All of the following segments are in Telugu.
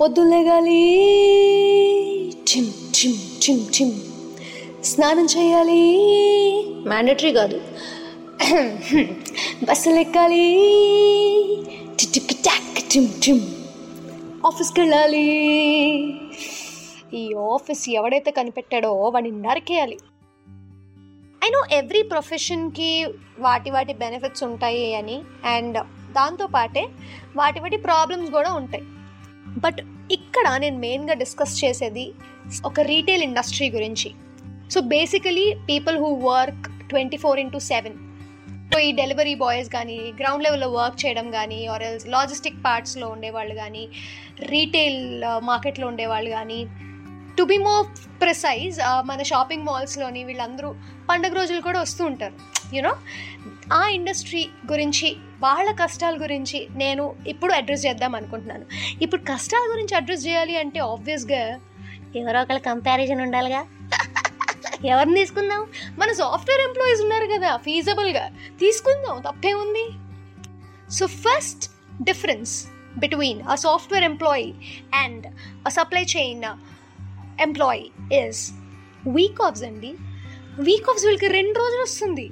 పొద్దులేగాలి చిమ్ టిమ్ టిమ్ టిమ్ స్నానం చేయాలి. మ్యాండటరీ కాదు. బస్సులు ఎక్కాలి టిక్ టాక్ టిమ్ టిమ్ ఆఫీస్కి వెళ్ళాలి. ఈ ఆఫీస్ ఎవడైతే కనిపెట్టాడో వాడిని నరికేయాలి. ఐ నో ఎవ్రీ ప్రొఫెషన్కి వాటి వాటి బెనిఫిట్స్ ఉంటాయి అని అండ్ దాంతోపాటే వాటి వాటి ప్రాబ్లమ్స్ కూడా ఉంటాయి. బట్ ఇక్కడ నేను మెయిన్గా డిస్కస్ చేసేది ఒక రీటైల్ ఇండస్ట్రీ గురించి. So basically people who work twenty four into seven so ఈ డెలివరీ బాయ్స్ కానీ గ్రౌండ్ లెవెల్లో వర్క్ చేయడం కానీ ఆర్ ఎల్స్ లాజిస్టిక్ పార్ట్స్లో ఉండేవాళ్ళు కానీ రీటైల్ మార్కెట్లో ఉండేవాళ్ళు కానీ టు బి మోర్ ప్రిసైజ్ మన షాపింగ్ మాల్స్లోని వీళ్ళందరూ పండగ రోజులు కూడా వస్తూ ఉంటారు. యూనో ఆ ఇండస్ట్రీ గురించి వాళ్ళ కష్టాల గురించి నేను ఇప్పుడు అడ్రస్ చేద్దాం అనుకుంటున్నాను. ఇప్పుడు కష్టాల గురించి అడ్రస్ చేయాలి అంటే ఆబ్వియస్గా ఎవరో ఒకళ్ళ కంపారిజన్ ఉండాలిగా. ఎవరిని తీసుకుందాం? మన సాఫ్ట్వేర్ ఎంప్లాయీస్ ఉన్నారు కదా ఫీజబుల్గా తీసుకుందాం తప్పే ఉంది. So first difference between a software employee and a supply chain employee is week offs అండి. వీక్ ఆఫ్స్ వీళ్ళకి రెండు రోజులు వస్తుంది.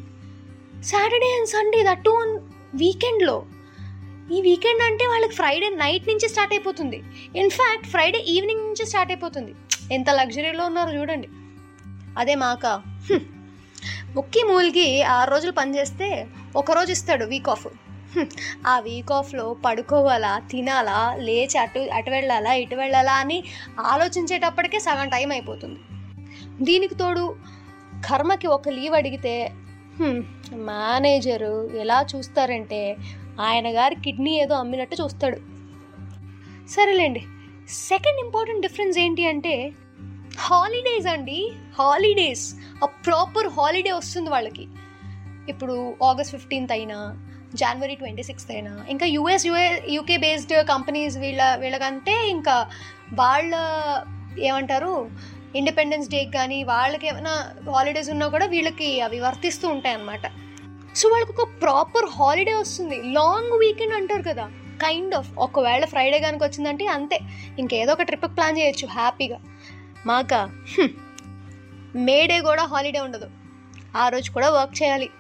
Saturday and Sunday that two వీకెండ్లో ఈ వీకెండ్ అంటే వాళ్ళకి ఫ్రైడే నైట్ నుంచి స్టార్ట్ అయిపోతుంది. ఇన్ఫ్యాక్ట్ ఫ్రైడే ఈవినింగ్ నుంచి స్టార్ట్ అయిపోతుంది. ఎంత లగ్జరీలో ఉన్నారో చూడండి. అదే మాక. ముక్కి మూలికి ఆరు రోజులు పనిచేస్తే ఒకరోజు ఇస్తాడు వీక్ ఆఫ్ ఆ వీక్ ఆఫ్లో పడుకోవాలా తినాలా లేచి అటు అటు వెళ్ళాలా ఇటు వెళ్ళాలా అని ఆలోచించేటప్పటికే సగం టైం అయిపోతుంది. దీనికి తోడు కర్మకి ఒక లీవ్ అడిగితే మేనేజరు ఎలా చూస్తారంటే ఆయన గారి కిడ్నీ ఏదో అమ్మినట్టు చూస్తాడు. సరేలేండి సెకండ్ ఇంపార్టెంట్ డిఫరెన్స్ ఏంటి అంటే హాలిడేస్ అండి హాలిడేస్ ఆ ప్రాపర్ హాలిడే వస్తుంది వాళ్ళకి. ఇప్పుడు ఆగస్ట్ ఫిఫ్టీన్త్ అయినా జనవరి ట్వంటీ సిక్స్త్ అయినా ఇంకా US UA UK based companies వీళ్ళ వీళ్ళకంటే ఇంకా వాళ్ళ ఏమంటారు ఇండిపెండెన్స్ డే కానీ వాళ్ళకి ఏమైనా హాలిడేస్ ఉన్నా కూడా వీళ్ళకి అవి వర్తిస్తూ ఉంటాయి అన్నమాట సో వాళ్ళకి ఒక ప్రాపర్ హాలిడే వస్తుంది. లాంగ్ వీకెండ్ అంటారు కదా. కైండ్ ఆఫ్ ఒకవేళ ఫ్రైడే కనుక వచ్చిందంటే అంతే. ఇంకేదో ఒక ట్రిప్ ప్లాన్ చేయొచ్చు. హ్యాపీగా. మాక మేడే కూడా హాలిడే ఉండదు. ఆ రోజు కూడా వర్క్ చేయాలి.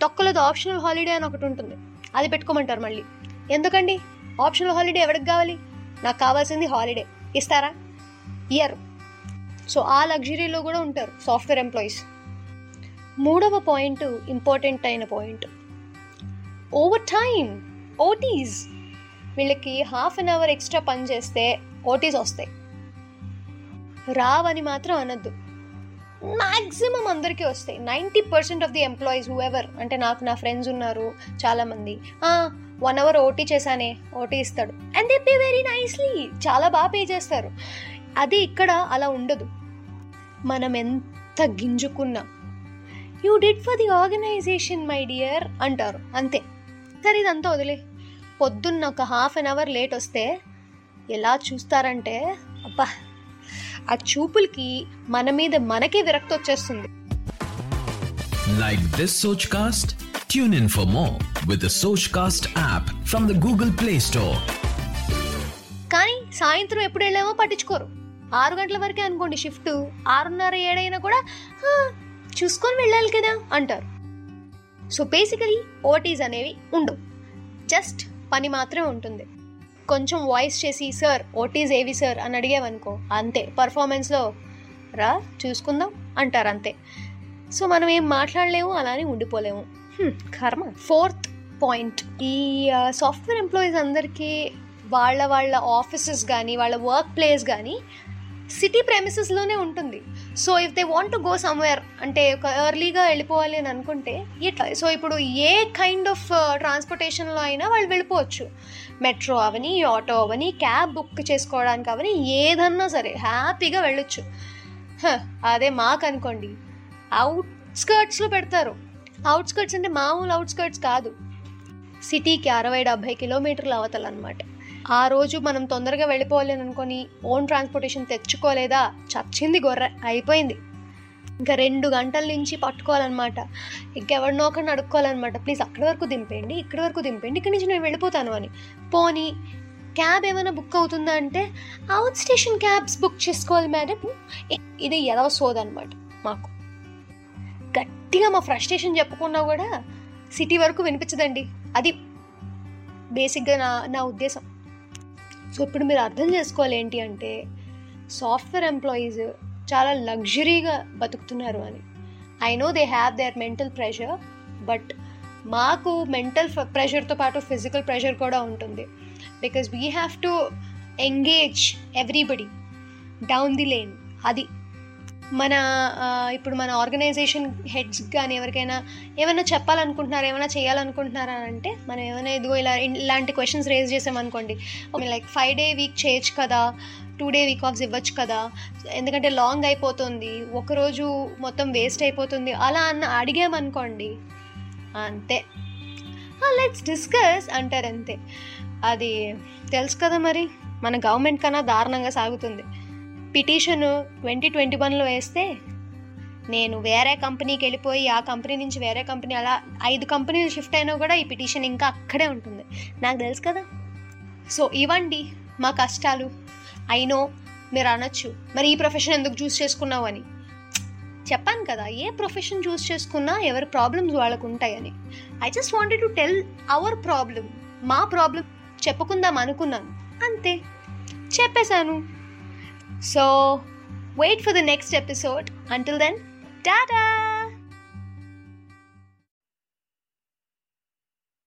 తొక్కలది ఆప్షనల్ హాలిడే అని ఒకటి ఉంటుంది. అది పెట్టుకోమంటారు మళ్ళీ. ఎందుకండి? ఆప్షనల్ హాలిడే ఎవరికి కావాలి? నాకు కావాల్సింది హాలిడే. ఇస్తారా? ఇయర్. సో ఆ లగ్జరీలో కూడా ఉంటారు సాఫ్ట్వేర్ ఎంప్లాయీస్. మూడవ పాయింట్ ఇంపార్టెంట్ అయిన పాయింట్. Over time OTs. వీళ్ళకి హాఫ్ అన్ అవర్ ఎక్స్ట్రా పని చేస్తే ఓటీస్ వస్తాయి. రావని మాత్రం అనొద్దు. మ్యాక్సిమం అందరికీ వస్తాయి. Ninety percent of the employees whoever అంటే నాకు నా ఫ్రెండ్స్ ఉన్నారు చాలామంది. వన్ అవర్ ఓటీ చేశానే ఓటీ ఇస్తాడు. And they pay very nicely చాలా బాగా పే చేస్తారు. అది ఇక్కడ అలా ఉండదు. మనం ఎంత గింజుకున్నా you did for the organisation my dear అంటారు. అంతే. సరే ఇదంతా వదిలే. పొద్దున్న ఒక హాఫ్ అన్ అవర్ లేట్ వస్తే ఎలా చూస్తారంటే అబ్బా ఆ చూపులకి మన మీద మనకే విరక్తి వచ్చేస్తుంది. Like this Sochcast? Tune in for more with the Sochcast app from the Google Play Store. కానీ సాయంత్రం ఎప్పుడు వెళ్ళామో పట్టించుకోరు. ఆరు గంటల వరకే అనుకోండి షిఫ్ట్. ఆరున్నర ఏడైనా కూడా "ఆ, చూసుకొని వెళ్ళాలి కదా అంటారు. సో బేసికలీ ఓటీస్ అనేవి ఉండవు. జస్ట్ పని మాత్రమే ఉంటుంది. కొంచెం వాయిస్ చేసి సార్ ఓటీస్ ఏవి సార్ అని అడిగామనుకో అంతే. పర్ఫార్మెన్స్లో రా చూసుకుందాం అంటారు అంతే. సో మనం ఏం మాట్లాడలేము అలానే ఉండిపోలేము. హ్మ్, కర్మ. ఫోర్త్ పాయింట్ ఈ సాఫ్ట్వేర్ ఎంప్లాయీస్ అందరికీ వాళ్ళ వాళ్ళ ఆఫీసెస్ కానీ వాళ్ళ వర్క్ ప్లేస్ కానీ సిటీ ప్రెమిసెస్లోనే ఉంటుంది. So if they want to go somewhere అంటే ఒక ఎర్లీగా వెళ్ళిపోవాలి అని అనుకుంటే ఇట్లా సో ఇప్పుడు ఏ కైండ్ ఆఫ్ ట్రాన్స్పోర్టేషన్లో అయినా వాళ్ళు వెళ్ళిపోవచ్చు. మెట్రో అవని ఆటో అవని క్యాబ్ బుక్ చేసుకోవడానికి అవని ఏదన్నా సరే హ్యాపీగా వెళ్ళొచ్చు. అదే మాకు అనుకోండి. అవుట్స్కర్ట్స్లో పెడతారు. అవుట్స్కర్ట్స్ అంటే మామూలు అవుట్స్కర్ట్స్ కాదు. సిటీకి అరవై డెబ్భై కిలోమీటర్ల అవతలన్నమాట ఆ రోజు మనం తొందరగా వెళ్ళిపోవాలని అనుకొని ఓన్ ట్రాన్స్పోర్టేషన్ తెచ్చుకోలేదా? చచ్చింది గొర్రె. అయిపోయింది. ఇంకా రెండు గంటల నుంచి పట్టుకోవాలన్నమాట. ఇంకెవరినో ఒకరిని అడుక్కోవాలన్నమాట. ప్లీజ్ అక్కడి వరకు దింపేయండి ఇక్కడి వరకు దింపేయండి ఇక్కడి నుంచి నేను వెళ్ళిపోతాను అని. పోనీ క్యాబ్ ఏమైనా బుక్ అవుతుందా అంటే అవుట్ స్టేషన్ క్యాబ్స్ బుక్ చేసుకోవాలి మేడం. ఇది ఎదవ సోదనమాట మాకు. గట్టిగా మా ఫ్రస్ట్రేషన్ చెప్పుకున్నా కూడా సిటీ వరకు వినిపించదండి. అది బేసిక్గా నా నా ఉద్దేశం. సో ఇప్పుడు మీరు అర్థం చేసుకోవాలి ఏంటి అంటే సాఫ్ట్వేర్ ఎంప్లాయీస్ చాలా లగ్జరీగా బతుకుతున్నారు అని. I know they have their mental pressure but మాకు మెంటల్ ప్రెషర్తో పాటు ఫిజికల్ ప్రెషర్ కూడా ఉంటుంది. Because we have to engage everybody down the lane అది మన ఇప్పుడు మన ఆర్గనైజేషన్ హెడ్స్ కానీ ఎవరికైనా ఏమైనా చెప్పాలనుకుంటున్నారా ఏమైనా చేయాలనుకుంటున్నారా అని అంటే మనం ఏమైనా ఇదిగో ఇలా ఇలాంటి క్వశ్చన్స్ రేజ్ చేసామనుకోండి. లైక్ ఫైవ్ డే వీక్ చేయొచ్చు కదా టూ డే వీక్ ఆఫ్స్ ఇవ్వచ్చు కదా ఎందుకంటే లాంగ్ అయిపోతుంది ఒకరోజు మొత్తం వేస్ట్ అయిపోతుంది అలా అన్న అడిగామనుకోండి అంతే. లెట్స్ డిస్కస్ అంటారు అంతే. అది తెలుసు కదా మరి మన గవర్నమెంట్ కన్నా దారుణంగా సాగుతుంది. పిటిషన్ ట్వంటీ ట్వంటీ వన్లో వేస్తే నేను వేరే కంపెనీకి వెళ్ళిపోయి ఆ కంపెనీ నుంచి వేరే కంపెనీ అలా ఐదు కంపెనీలు షిఫ్ట్ అయినా కూడా ఈ పిటిషన్ ఇంకా అక్కడే ఉంటుంది. నాకు తెలుసు కదా. సో ఇవ్వండి మా కష్టాలు. అయినో మీరు అనొచ్చు. మరి ఈ ప్రొఫెషన్ ఎందుకు చూస్ చేసుకున్నావు అని? చెప్పాను కదా ఏ ప్రొఫెషన్ చూస్ చేసుకున్నా ఎవరి ప్రాబ్లమ్స్ వాళ్ళకు ఉంటాయని. I just wanted to tell our problem మా ప్రాబ్లం చెప్పుకుందాం అనుకున్నాను. అంతే. చెప్పేశాను. So, wait for the next episode. Until then, ta-da!